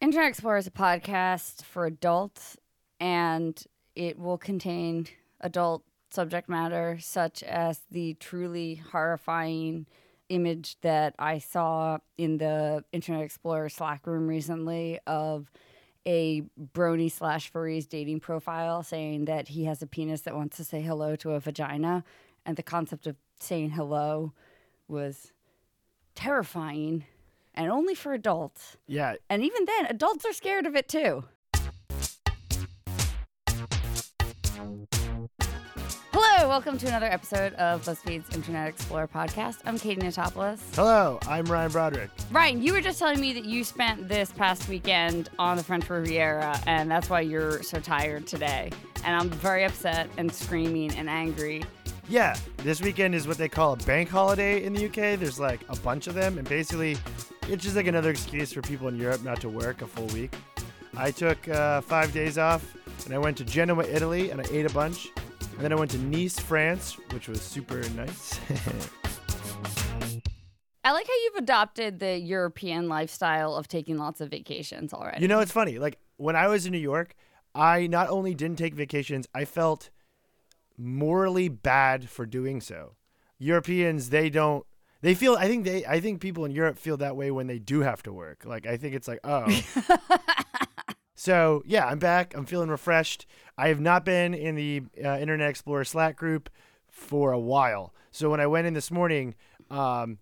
Internet Explorer is a podcast for adults, and it will contain adult subject matter such as the truly horrifying image that I saw in the Internet Explorer Slack room recently of a brony slash furries dating profile saying that he has a penis that wants to say hello to a vagina. And the concept of saying hello was terrifying and only for adults. Yeah. And even then, adults are scared of it too. Hello, welcome to another episode of BuzzFeed's Internet Explorer podcast. I'm Katie Notopoulos. Hello, I'm Ryan Broderick. Ryan, you were just telling me that you spent this past weekend on the French Riviera, and that's why you're so tired today. And I'm very upset and screaming and angry. Yeah, this weekend is what they call a bank holiday in the UK. There's like a bunch of them, and basically, it's just like another excuse for people in Europe not to work a full week. I took uh, five days off, and I went to Genoa, Italy, and I ate a bunch. And then I went to Nice, France, which was super nice. I like how you've adopted the European lifestyle of taking lots of vacations already. you know, it's funny. Like when I was in New York, I not only didn't take vacations, I felt morally bad for doing so. Europeans, they don't. They feel. I think they. I think people in Europe feel that way when they do have to work. Like I think it's like, oh. so yeah, I'm back. I'm feeling refreshed. I have not been in the uh, Internet Explorer Slack group for a while. So when I went in this morning, um,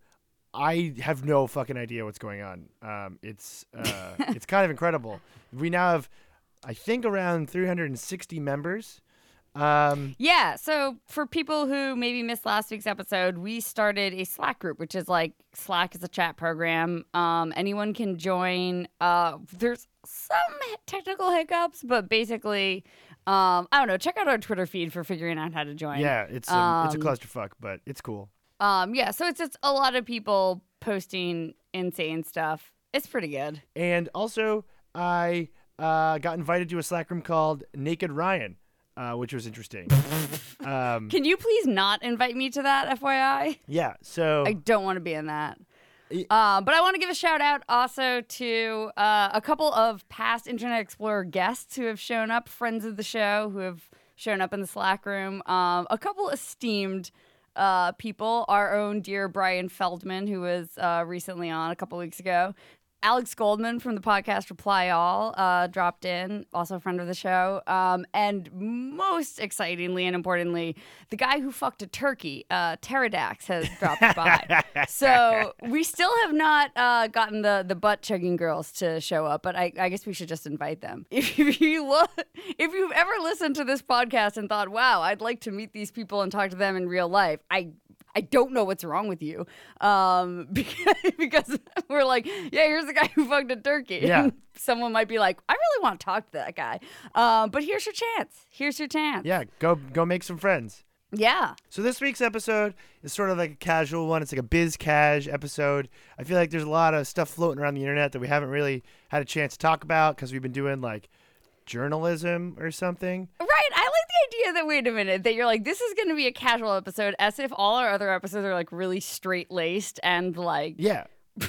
I have no fucking idea what's going on. Um, it's uh, it's kind of incredible. We now have, I think, around 360 members. Um, Yeah, so for people who maybe missed last week's episode, we started a Slack group, which is like Slack is a chat program. Um, anyone can join. Uh, there's some technical hiccups, but basically, um, I don't know. Check out our Twitter feed for figuring out how to join. yeah, it's um, it's a Um, clusterfuck, but it's cool. Um, yeah, so it's just a lot of people posting insane stuff. It's pretty good. And also, I uh, got invited to a Slack room called Naked Ryan, uh, which was interesting. um, Can you please not invite me to that, FYI? yeah, so I don't want to be in that. Uh, but I want to give a shout out also to uh, a couple of past Internet Explorer guests who have shown up, friends of the show who have shown up in the Slack room. Um, a couple esteemed uh, people. Our own dear Brian Feldman, who was uh, recently on a couple weeks ago. Alex Goldman from the podcast Reply All uh, dropped in, also a friend of the show. Um, and most excitingly and importantly, the guy who fucked a turkey, uh, Pterodax, has dropped by. so we still have not uh, gotten the, the butt chugging girls to show up, but I, I guess we should just invite them. If you look, if you've ever listened to this podcast and thought, "Wow, I'd like to meet these people and talk to them in real life," I I don't know what's wrong with you. Um, because, because we're like, yeah, here's the guy who fucked a turkey. Yeah. Someone might be like, I really want to talk to that guy. Um, but here's your chance. Here's your chance. yeah, go go make some friends. Yeah. So this week's episode is sort of like a casual one. It's like a biz cash episode. I feel like there's a lot of stuff floating around the internet that we haven't really had a chance to talk about because we've been doing like journalism or something. Right. I the idea that, wait a minute, that you're like, this is going to be a casual episode as if all our other episodes are like really straight laced and like Yeah.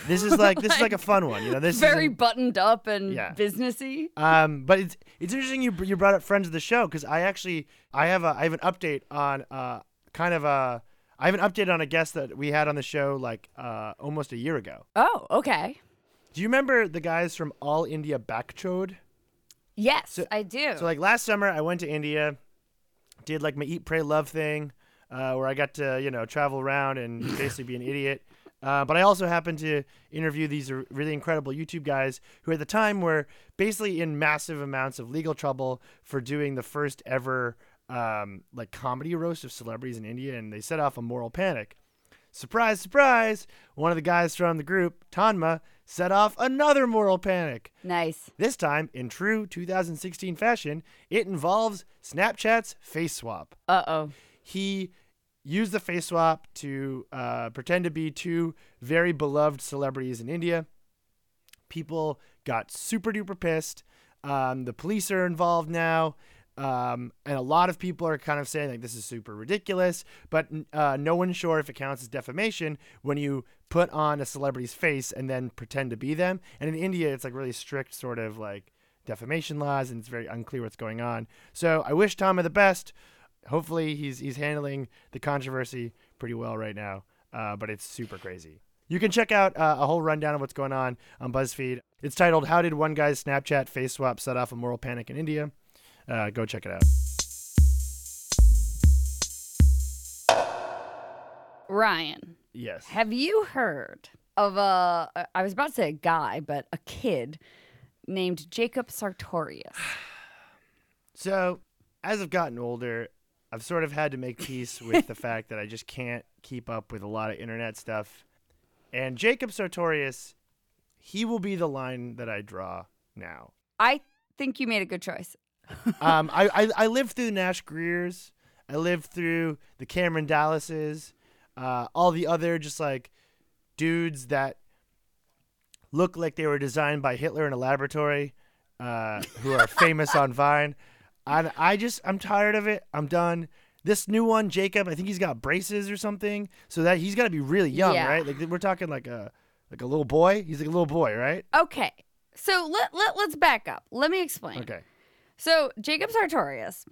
This is like this is like a fun one, you know. This very buttoned up and Yeah. businessy. um, but it's it's interesting you you brought up friends of the show because I actually I have a I have an update on uh kind of a I have an update on a guest that we had on the show like uh almost a year ago. Oh, okay. Do you remember the guys from All India Bakchod? Yes, I do. So like last summer, I went to India, did like my eat, pray, love thing, uh, where I got to you know travel around and basically be an idiot. Uh, but I also happened to interview these really incredible YouTube guys who at the time were basically in massive amounts of legal trouble for doing the first ever um, like comedy roast of celebrities in India, and they set off a moral panic. Surprise, surprise! One of the guys from the group, Tanmay, set off another moral panic. nice. This time, in true 2016 fashion, it involves Snapchat's face swap. Uh oh. He used the face swap to uh, pretend to be two very beloved celebrities in India. People got super duper pissed. Um, the police are involved now. Um, and a lot of people are kind of saying like this is super ridiculous, but uh, no one's sure if it counts as defamation when you put on a celebrity's face and then pretend to be them. And in India, it's like really strict sort of like defamation laws, and it's very unclear what's going on. So I wish Tanmay the best. Hopefully, he's he's handling the controversy pretty well right now. Uh, but it's super crazy. You can check out uh, a whole rundown of what's going on on BuzzFeed. It's titled "How Did One Guy's Snapchat Face Swap Set Off a Moral Panic in India." Uh, go check it out. Ryan, Yes. have you heard of a, I was about to say a guy, but a kid named Jacob Sartorius? So, as I've gotten older, I've sort of had to make peace with the fact that I just can't keep up with a lot of internet stuff. And Jacob Sartorius, he will be the line that I draw now. I think you made a good choice. um, I, I I lived through Nash Griers. I lived through the Cameron Dallases, uh, all the other just like dudes that look like they were designed by Hitler in a laboratory, uh, who are famous on Vine. And I just I'm tired of it. I'm done. This new one, Jacob, I think he's got braces or something, so that he's got to be really young, Yeah. right? Like we're talking like a like a little boy. He's like a little boy, right? Okay. So let, let, let's back up. Let me explain. Okay. So, Jacob Sartorius,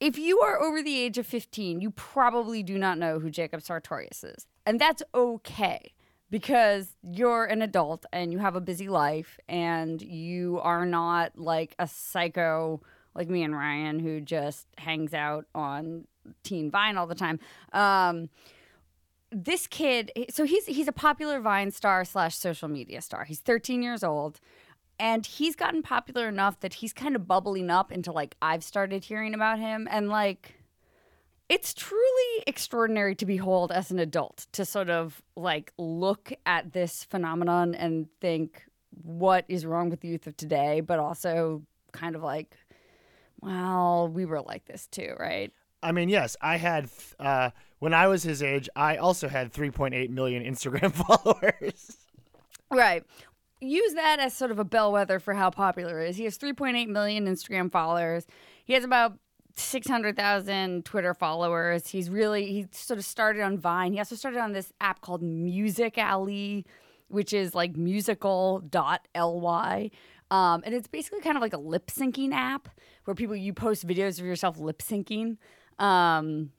if you are over the age of 15, you probably do not know who Jacob Sartorius is. And that's okay because you're an adult and you have a busy life and you are not like a psycho like me and Ryan who just hangs out on Teen Vine all the time. Um, this kid, so he's he's a popular Vine star slash social media star. He's 13 years old and he's gotten popular enough that he's kind of bubbling up into like I've started hearing about him and like it's truly extraordinary to behold as an adult to sort of like look at this phenomenon and think what is wrong with the youth of today but also kind of like well we were like this too right I mean, yes, I had uh, when I was his age. I also had 3.8 million Instagram followers. Right. Use that as sort of a bellwether for how popular he is. He has 3.8 million Instagram followers. He has about 600,000 Twitter followers. He's really, he sort of started on Vine. He also started on this app called musical.ly, which is like musical.ly. Um, and it's basically kind of like a lip syncing app where people, you post videos of yourself lip syncing. Um,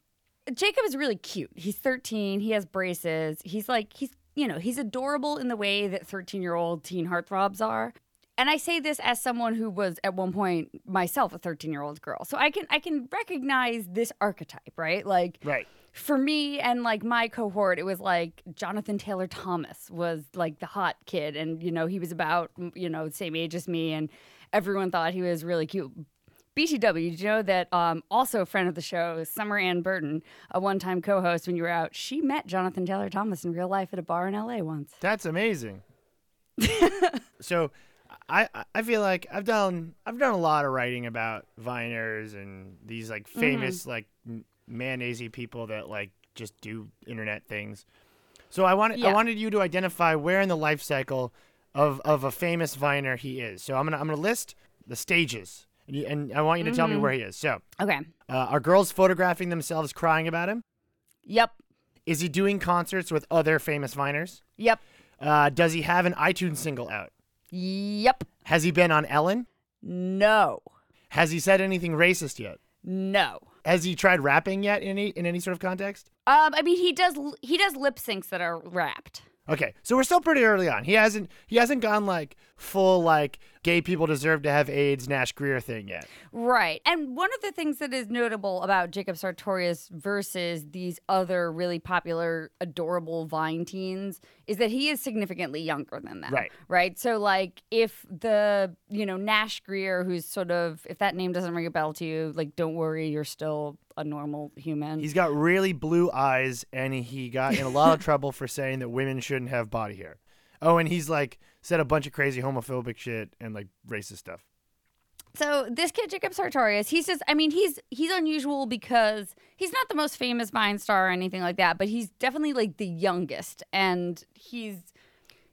Jacob is really cute. He's 13. He has braces. He's like, he's, you know, he's adorable in the way that 13 year old teen heartthrobs are. And I say this as someone who was at one point myself a 13 year old girl. So I can, I can recognize this archetype, right? Like, right. for me and like my cohort, it was like Jonathan Taylor Thomas was like the hot kid. And, you know, he was about, you know, same age as me. And everyone thought he was really cute. BTW, did you know that um, also a friend of the show, Summer Ann Burton, a one time co host when you were out, she met Jonathan Taylor Thomas in real life at a bar in LA once. That's amazing. so, I I feel like I've done I've done a lot of writing about Viners and these like famous like m- mayonnaisey people that like just do internet things. So I wanted I wanted you to identify where in the life cycle of of a famous Viner he is. So I'm gonna I'm gonna list the stages, and, you, and I want you to tell me where he is. So Okay. uh, are girls photographing themselves crying about him? Yep. Is he doing concerts with other famous Viners? Yep. Uh, does he have an iTunes single out? Yep. Has he been on Ellen? No. Has he said anything racist yet? No. Has he tried rapping yet in any in any sort of context? Um, I mean, he does he does lip syncs that are wrapped. Okay, so we're still pretty early on. He hasn't he hasn't gone like full like gay people deserve to have AIDS Nash Grier thing yet. Right. And one of the things that is notable about Jacob Sartorius versus these other really popular, adorable Vine teens is that he is significantly younger than them. Right. Right. So, like, if the, you know, Nash Grier, who's sort of, if that name doesn't ring a bell to you, like, don't worry, you're still a normal human. He's got really blue eyes and he got in a lot of trouble for saying that women shouldn't have body hair. Oh, and he's like said a bunch of crazy homophobic shit and like racist stuff. So this kid Jacob Sartorius, he's just I mean, he's he's unusual because he's not the most famous Vine star or anything like that, but he's definitely like the youngest and he's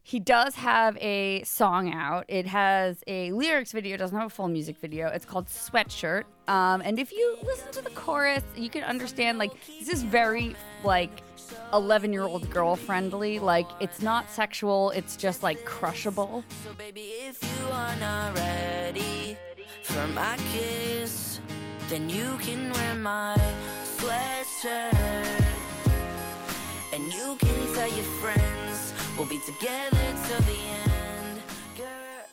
he does have a song out. It has a lyrics video. It doesn't have a full music video. It's called Sweatshirt. Um, and if you listen to the chorus, you can understand like this is very like 11 year old girl friendly. Like it's not sexual. It's just like crushable. So baby, if you are not ready for my kiss, then you can wear my sweatshirt. And you can tell your friends we'll be together till the end. Girl,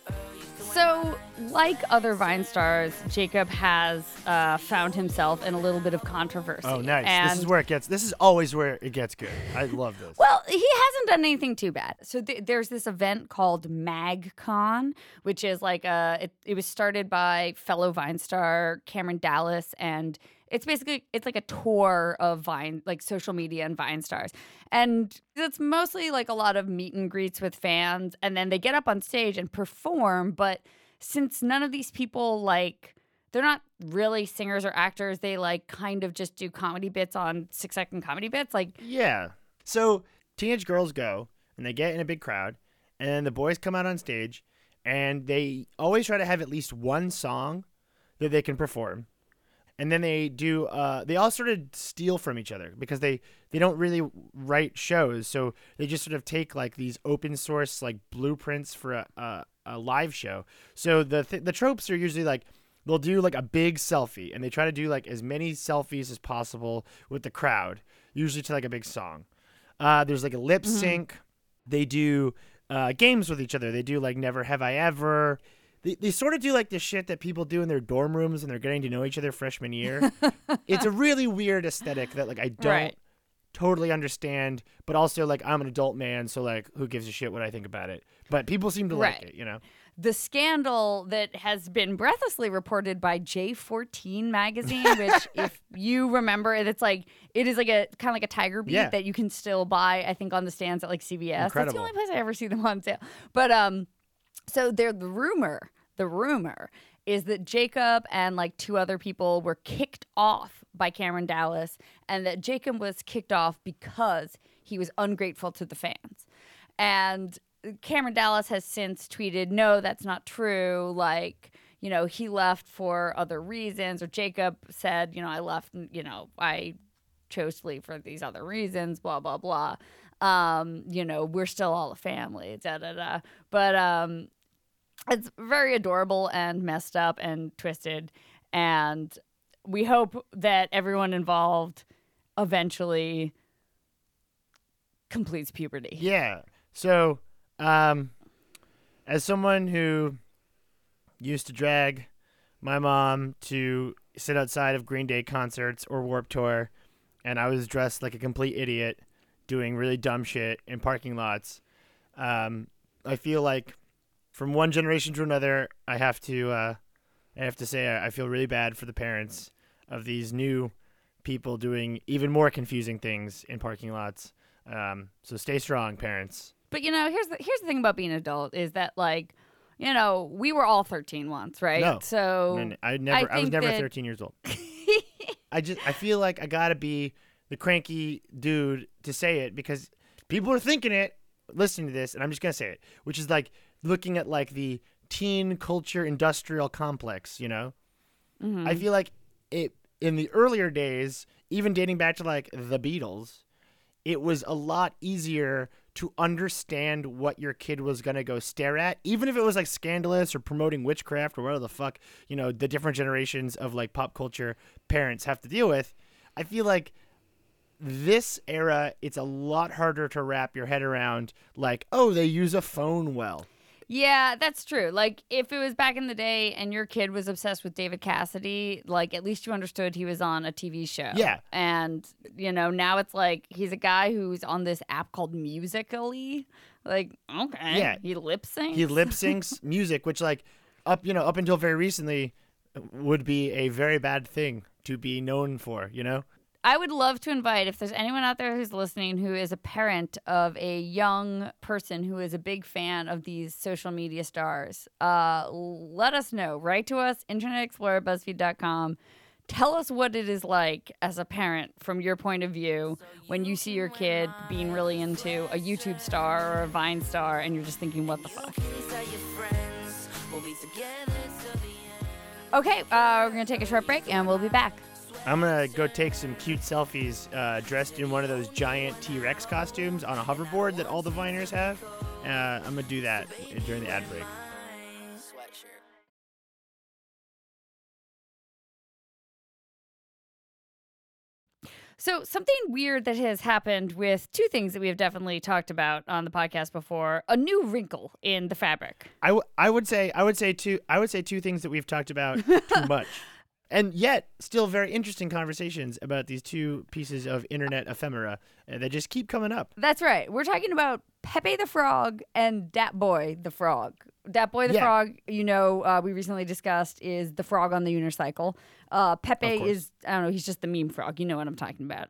oh, wear So, like other Vine stars, Jacob has uh, found himself in a little bit of controversy. Oh, nice. And this is where it gets. This is always where it gets good. I love this. Well, he hasn't done anything too bad. So th- there's this event called MagCon, which is like a. It, it was started by fellow Vine star Cameron Dallas, and it's basically it's like a tour of Vine, like social media and Vine stars, and it's mostly like a lot of meet and greets with fans, and then they get up on stage and perform. But since none of these people like they're not really singers or actors, they like kind of just do comedy bits on six second comedy bits, like. Yeah. So teenage girls go and they get in a big crowd, and then the boys come out on stage, and they always try to have at least one song that they can perform. And then they do. Uh, they all sort of steal from each other because they they don't really write shows, so they just sort of take like these open source like blueprints for a a, a live show. So the th- the tropes are usually like they'll do like a big selfie, and they try to do like as many selfies as possible with the crowd, usually to like a big song. Uh, there's like a lip sync. They do uh, games with each other. They do like Never Have I Ever. They, they sort of do like the shit that people do in their dorm rooms when they're getting to know each other freshman year. it's a really weird aesthetic that like I don't Right. Totally understand, but also like I'm an adult man, so like who gives a shit what I think about it? But people seem to like it, you know. the scandal that has been breathlessly reported by J14 magazine, which, if you remember, it's like it is like a kind of like a tiger beat Yeah. that you can still buy. I think on the stands at like CVS. That's the only place I ever see them on sale. But um, so they're the rumor. The rumor is that Jacob and like two other people were kicked off by Cameron Dallas, and that Jacob was kicked off because he was ungrateful to the fans. And Cameron Dallas has since tweeted, no, that's not true. Like, you know, he left for other reasons. Or Jacob said, you know, I left, you know, I chose to leave for these other reasons, blah, blah, blah. Um, you know, we're still all a family, da, da, da. But um, it's very adorable and messed up and twisted. And we hope that everyone involved eventually completes puberty. Yeah. So, um, as someone who used to drag my mom to sit outside of Green Day concerts or Warped Tour, and I was dressed like a complete idiot doing really dumb shit in parking lots, um, I feel like from one generation to another, I have to, uh, I have to say, I I feel really bad for the parents of these new people doing even more confusing things in parking lots. Um, so stay strong, parents. But you know, here's the here's the thing about being an adult is that like, you know, we were all 13 once, right? No. So And I never, I, was never that- 13 years old. I just, I feel like I gotta be the cranky dude to say it because people are thinking it, listening to this, and I'm just gonna say it, which is like looking at like the teen culture industrial complex, you know. Mm-hmm. I feel like it in the earlier days, even dating back to like the Beatles, it was a lot easier to understand what your kid was gonna go stare at, even if it was like scandalous or promoting witchcraft or whatever the fuck you know the different generations of like pop culture parents have to deal with. I feel like this era, it's a lot harder to wrap your head around. Like, oh, they use a phone well. Yeah, that's true. Like if it was back in the day and your kid was obsessed with David Cassidy, like at least you understood he was on a TV show. Yeah. And you know, now it's like he's a guy who's on this app called Musically. Like, okay. Yeah. He lip syncs. he lip syncs music, which like up you know up until very recently uh, would be a very bad thing to be known for. You know, I would love to invite if there's anyone out there who's listening who is a parent of a young person who is a big fan of these social media stars. Uh, let us know. Write to us, Internet Explorer, BuzzFeed.com. Tell us what it is like as a parent from your point of view when you see your kid being really into a YouTube star or a Vine star and you're just thinking, what the fuck? Okay, uh, we're going to take a short break and we'll be back. I'm gonna go take some cute selfies uh, dressed in one of those giant T-Rex costumes on a hoverboard that all the Viners have. Uh, I'm gonna do that during the ad break. So, something weird that has happened with two things that we have definitely talked about on the podcast before a new wrinkle in the fabric. I, w- I would say I would say two I would say two things that we've talked about too much. And yet, still very interesting conversations about these two pieces of internet ephemera uh, that just keep coming up. That's right. We're talking about Pepe the Frog and Dat Boy the Frog. Dat Boy the Yeah. Frog, you know, uh, we recently discussed is the frog on the unicycle. Uh, Pepe is, I don't know, he's just the meme frog. You know what I'm talking about.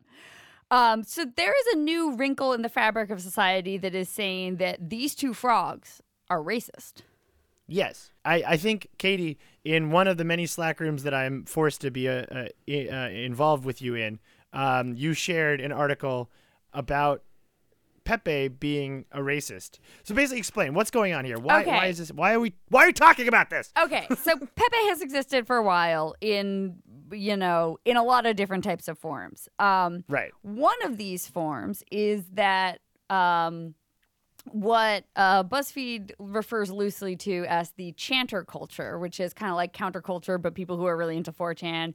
Um, so there is a new wrinkle in the fabric of society that is saying that these two frogs are racist. Yes, I, I think Katie, in one of the many Slack rooms that I'm forced to be uh, uh, uh, involved with you in, um, you shared an article about Pepe being a racist. So basically, explain what's going on here. Why, why is this? Why are we? Why are we talking about this? Okay, so Pepe has existed for a while in, you know, in a lot of different types of forms. Um, Right. One of these forms is that um, what uh, BuzzFeed refers loosely to as the channer culture, which is kind of like counterculture, but people who are really into 4chan.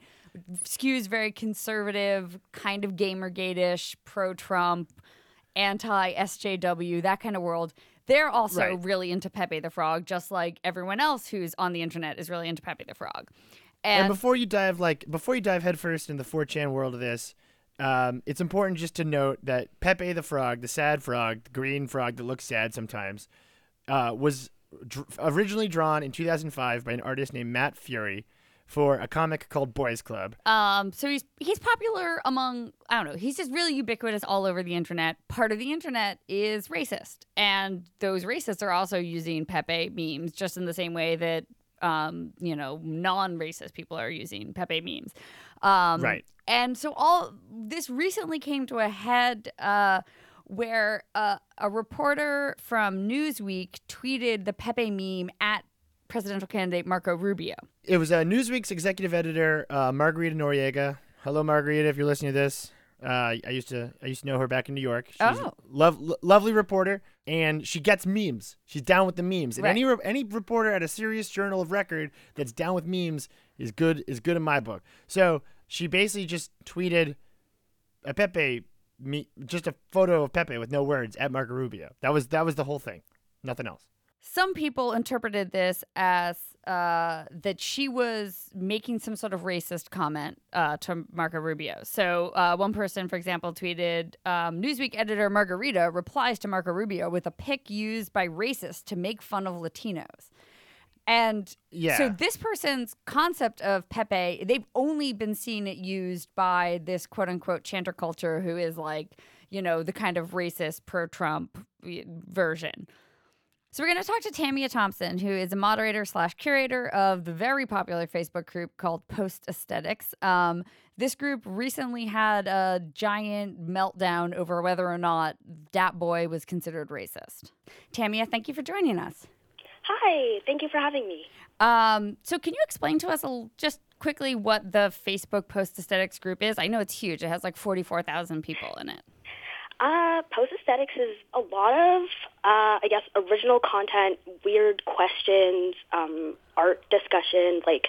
Skews very conservative, kind of Gamergate-ish, pro-Trump, anti-SJW, that kind of world. They're also Right. really into Pepe the Frog, just like everyone else who's on the internet is really into Pepe the Frog. And, And, before you dive, like before you dive headfirst in the 4chan world of this, um, it's important just to note that Pepe the Frog, the sad frog, the green frog that looks sad sometimes, uh, was dr- originally drawn in 2005 by an artist named Matt Furie for a comic called Boys Club. Um, so he's he's popular among I don't know. He's just really ubiquitous all over the internet. Part of the internet is racist, and those racists are also using Pepe memes just in the same way that um, you know non-racist people are using Pepe memes. Um, Right. And so all this recently came to a head. Uh, where uh, a reporter from Newsweek tweeted the Pepe meme at presidential candidate Marco Rubio. It was uh, Newsweek's executive editor, uh, Margarita Noriega. Hello, Margarita, if you're listening to this. Uh, I used to I used to know her back in New York. She's Oh. lo- lovely reporter, and she gets memes. She's down with the memes. And Right. any re- any reporter at a serious journal of record that's down with memes is good is good in my book. So she basically just tweeted a Pepe me just a photo of Pepe with no words at Marco Rubio. That was that was the whole thing. Nothing else. Some people interpreted this as uh, that she was making some sort of racist comment uh, to Marco Rubio. So, uh, one person, for example, tweeted um, Newsweek editor Margarita replies to Marco Rubio with a pic used by racists to make fun of Latinos. And Yeah. so, this person's concept of Pepe, they've only been seeing it used by this quote unquote channer culture who is like, you know, the kind of racist pro Trump version. So we're going to talk to Tamia Thompson, who is a moderator slash curator of the very popular Facebook group called Post Aesthetics. Um, this group recently had a giant meltdown over whether or not Dat Boy was considered racist. Tamia, thank you for joining us. Hi, thank you for having me. Um, so can you explain to us a, just quickly what the Facebook Post Aesthetics group is? I know it's huge. It has like 44,000 people in it. Uh, Post Aesthetics is a lot of, uh, I guess, original content, weird questions, um, art discussion, like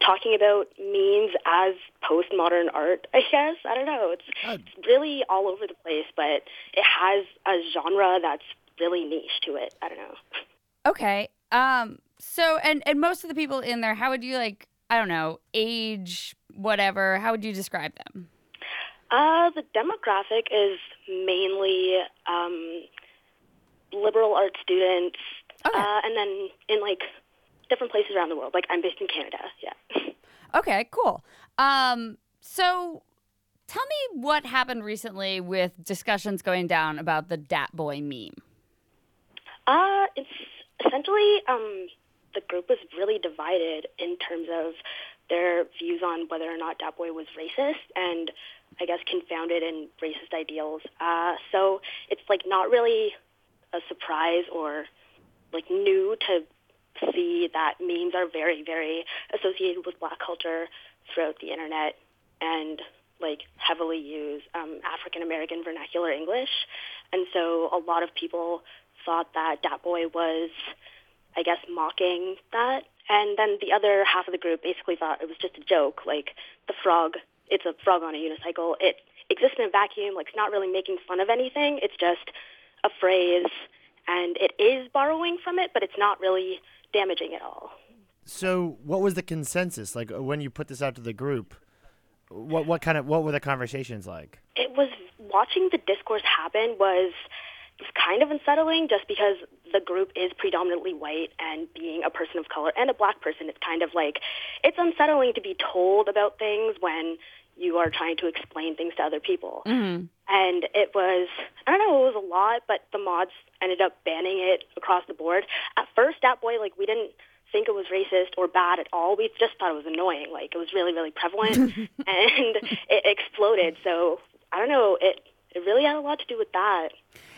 talking about memes as postmodern art, I guess. I don't know. It's, Uh, it's really all over the place, but it has a genre that's really niche to it. I don't know. Okay. Um. So, and and most of the people in there, how would you like? I don't know, age, whatever. How would you describe them? Uh, the demographic is mainly um, liberal arts students, Okay. uh, and then in like different places around the world. Like I'm based in Canada. Yeah. Okay. Cool. Um. So, tell me what happened recently with discussions going down about the Dat Boy meme. Uh, it's essentially um, the group was really divided in terms of their views on whether or not Dat Boy was racist and I guess confounded in racist ideals. Uh, so it's like not really a surprise or like new to see that memes are very, very associated with black culture throughout the internet and like heavily use um, African American vernacular English. And so a lot of people thought that Dat Boy was, I guess, mocking that. And then the other half of the group basically thought it was just a joke, like the frog, it's a frog on a unicycle. It exists in a vacuum, like it's not really making fun of anything. It's just a phrase, and it is borrowing from it, but it's not really damaging at all. So, what was the consensus like uh, when you put this out to the group? What what kind of what were the conversations like? It was watching the discourse happen was was kind of unsettling just because the group is predominantly white and being a person of color and a black person it's kind of like it's unsettling to be told about things when you are trying to explain things to other people. Mm-hmm. And it was, I don't know, it was a lot, but the mods ended up banning it across the board. At first, Dat Boy, like, we didn't think it was racist or bad at all. We just thought it was annoying. Like, it was really, really prevalent, and it exploded. So, I don't know, it, it really had a lot to do with that.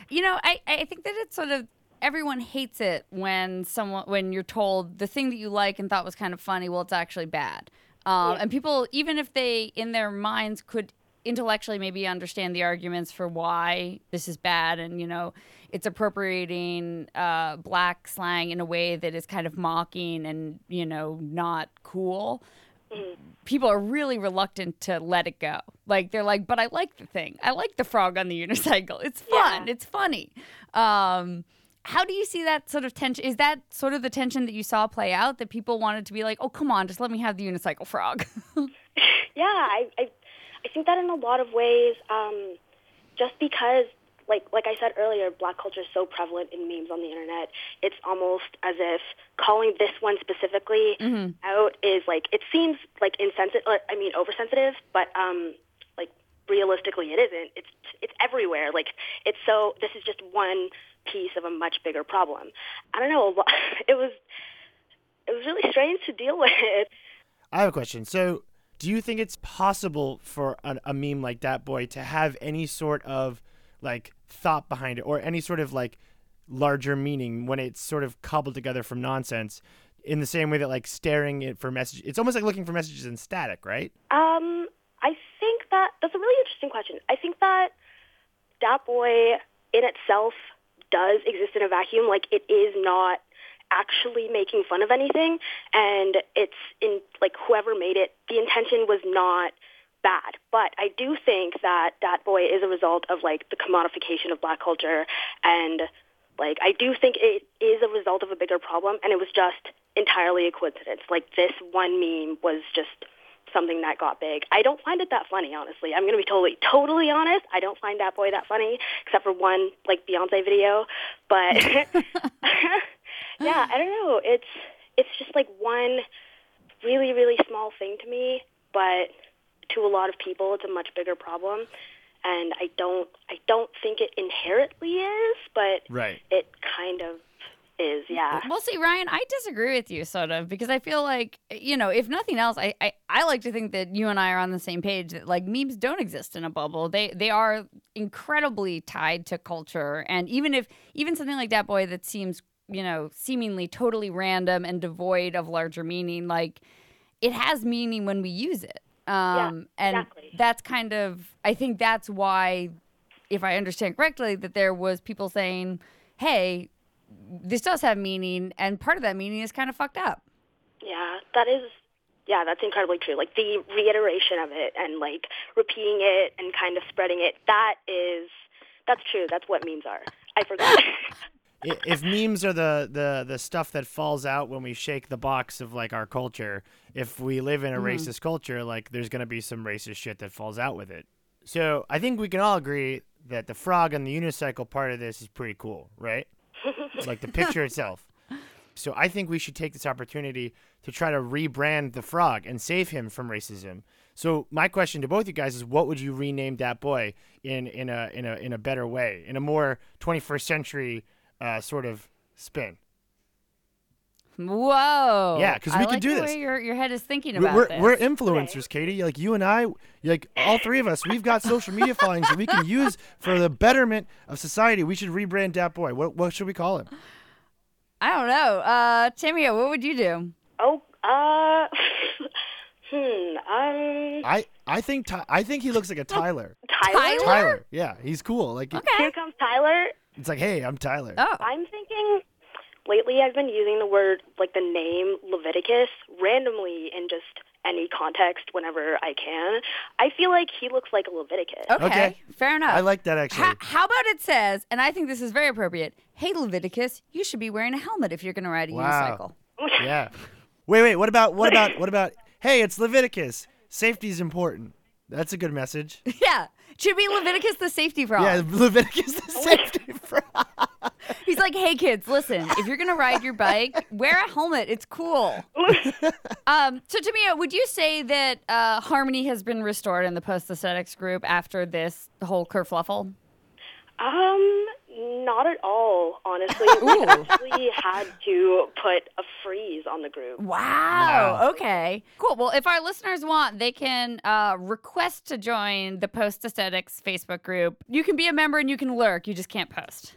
You know, I, I think that it's sort of everyone hates it when someone when you're told the thing that you like and thought was kind of funny, well, it's actually bad. Um, And people, even if they in their minds could intellectually maybe understand the arguments for why this is bad, and you know, it's appropriating uh, black slang in a way that is kind of mocking and you know not cool. People are really reluctant to let it go. Like they're like, but I like the thing. I like the frog on the unicycle. It's fun. Yeah. It's funny. Um, how do you see that sort of tension? Is that sort of the tension that you saw play out? That people wanted to be like, oh, come on, just let me have the unicycle frog. Yeah, I, I, I think that in a lot of ways, um, just because, like, like I said earlier, black culture is so prevalent in memes on the internet. It's almost as if calling this one specifically out is like it seems like insensitive. I mean, oversensitive, but um, like realistically, it isn't. It's it's everywhere. Like it's so. This is just one piece of a much bigger problem. I don't know. It was it was really strange to deal with. I have a question. So, do you think it's possible for a, a meme like that boy to have any sort of like thought behind it, or any sort of like larger meaning when it's sort of cobbled together from nonsense? In the same way that like staring it for messages, it's almost like looking for messages in static, right? Um, I think that that's a really interesting question. I think that Dat Boy in itself does exist in a vacuum. Like it is not actually making fun of anything, and it's in like whoever made it. The intention was not bad, but I do think that Dat Boy is a result of like the commodification of black culture, and like I do think it is a result of a bigger problem, and it was just entirely a coincidence. Like this one meme was just something that got big. I don't find it that funny, honestly. I'm gonna be totally, totally honest. I don't find that boy that funny, except for one like Beyonce video. But yeah, I don't know. It's it's just like one really, really small thing to me, but to a lot of people, it's a much bigger problem. And I don't, I don't think it inherently is, but Right. it kind of is. Yeah. well, see, Ryan, I disagree with you sort of because I feel like, you know, if nothing else, I, I, I like to think that you and I are on the same page that like memes don't exist in a bubble. They they are incredibly tied to culture. And even if even something like that boy that seems, you know, seemingly totally random and devoid of larger meaning, like it has meaning when we use it. Um, and exactly. that's kind of, I think that's why, if I understand correctly, that there was people saying, hey, this does have meaning, and part of that meaning is kind of fucked up. Yeah, that is. Yeah, that's incredibly true. Like the reiteration of it and like repeating it and kind of spreading it. That is, that's true. That's what memes are. I forgot. If memes are the, the the stuff that falls out when we shake the box of like our culture, if we live in a mm-hmm. racist culture, like there's gonna be some racist shit that falls out with it. So I think we can all agree that the frog on the unicycle part of this is pretty cool, right? like the picture itself. So I think we should take this opportunity to try to rebrand the frog and save him from racism. So my question to both you guys is, what would you rename that boy in in a in a in a better way, in a more 21st century uh, sort of spin? Whoa. Yeah, because we can like do the this. way your your head is thinking about we're, this. we're influencers, Katie. Like you and I, like all three of us, we've got social media followings that we can use for the betterment of society. We should rebrand Dat Boy. What what should we call him? I don't know. Uh, Tamia, what would you do? Oh, uh, hmm, um, I I think Ty- I think he looks like a Tyler. Tyler? Tyler? Tyler. Yeah, he's cool. Like Here comes Tyler. it's like, hey, I'm Tyler. Oh, I'm thinking lately I've been using the word, like the name Leviticus, randomly in just any context whenever I can. I feel like he looks like a Leviticus. okay. Okay. Fair enough. I like that actually. How, how about it says, and I think this is very appropriate. Hey, Leviticus, you should be wearing a helmet if you're going to ride a Wow. unicycle. yeah. Wait, wait. What about what about what about? Hey, it's Leviticus. Safety's important. That's a good message. Yeah, should be Leviticus the safety frog. Yeah, Leviticus the safety frog. He's like, hey kids, listen, if you're gonna ride your bike, wear a helmet. It's cool. um, so Tamia, would you say that uh, harmony has been restored in the post aesthetics group after this whole kerfluffle? Um, not at all, honestly. we actually had to put a freeze on the group. Wow. Wow. Okay. Cool. Well, if our listeners want, they can uh, request to join the Post Aesthetics Facebook group. You can be a member and you can lurk. You just can't post.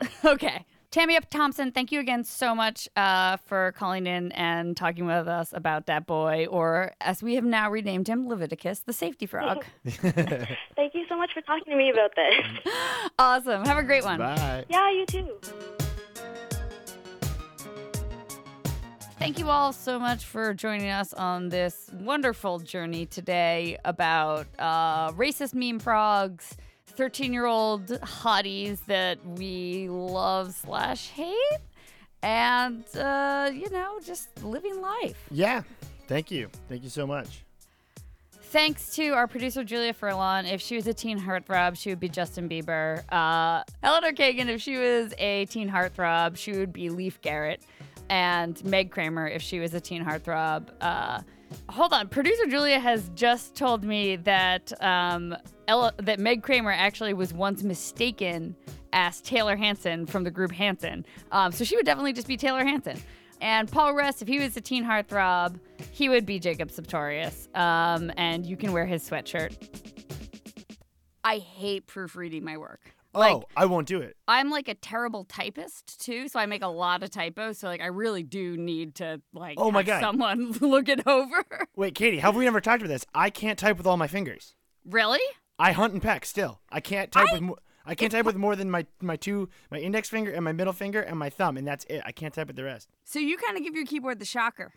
Yes, exactly. Okay. Tamia Thompson, thank you again so much uh, for calling in and talking with us about that boy, or as we have now renamed him, Leviticus, the safety frog. Thank you so much for talking to me about this. awesome. Have a great one. Bye. Yeah, you too. Thank you all so much for joining us on this wonderful journey today about uh, racist meme frogs, 13 year old hotties that we love slash hate, and, uh, you know, just living life. Yeah. Thank you. Thank you so much. Thanks to our producer Julia Furlan. If she was a teen heartthrob, she would be Justin Bieber. Uh, Eleanor Kagan, if she was a teen heartthrob, she would be Leif Garrett. And Meg Cramer, if she was a teen heartthrob. Uh, hold on, producer Julia has just told me that um, Ella, that Meg Cramer actually was once mistaken as Taylor Hanson from the group Hanson. Um, so she would definitely just be Taylor Hanson. And Paul Rest, if he was a teen heartthrob, he would be Jacob Sartorius. Um, and you can wear his sweatshirt. I hate proofreading my work. Like, oh, I won't do it. I'm like a terrible typist too, so I make a lot of typos. So like, I really do need to like Oh my have God. someone look it over. Wait, Katie, have we never talked about this? I can't type with all my fingers. really? I hunt and peck still. I can't type with more. I can't type with more than my my two my index finger and my middle finger and my thumb, and that's it. I can't type with the rest. So you kind of give your keyboard the shocker.